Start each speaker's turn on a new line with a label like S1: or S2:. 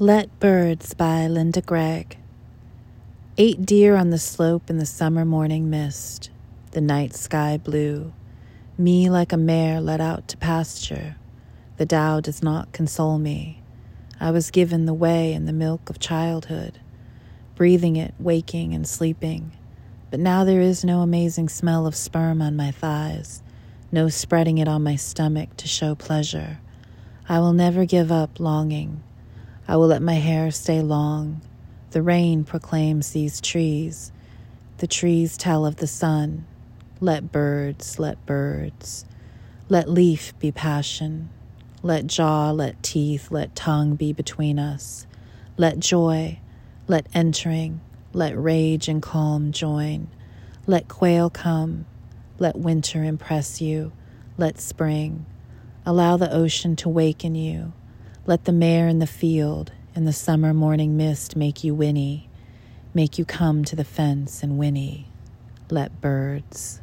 S1: Let Birds by Linda Gregg. Eight deer on the slope in the summer morning mist, the night sky blue. Me like a mare let out to pasture. The Tao does not console me. I was given the way and the milk of childhood, breathing it, waking and sleeping. But now there is no amazing smell of sperm on my thighs, no spreading it on my stomach to show pleasure. I will never give up longing. I will let my hair stay long. The rain proclaims these trees. The trees tell of the sun. Let birds, let birds. Let leaf be passion. Let jaw, let teeth, let tongue be between us. Let joy, let entering, let rage and calm join. Let quail come. Let winter impress you. Let spring. Allow the ocean to waken you. Let the mare in the field and the summer morning mist make you whinny, make you come to the fence and whinny. Let birds.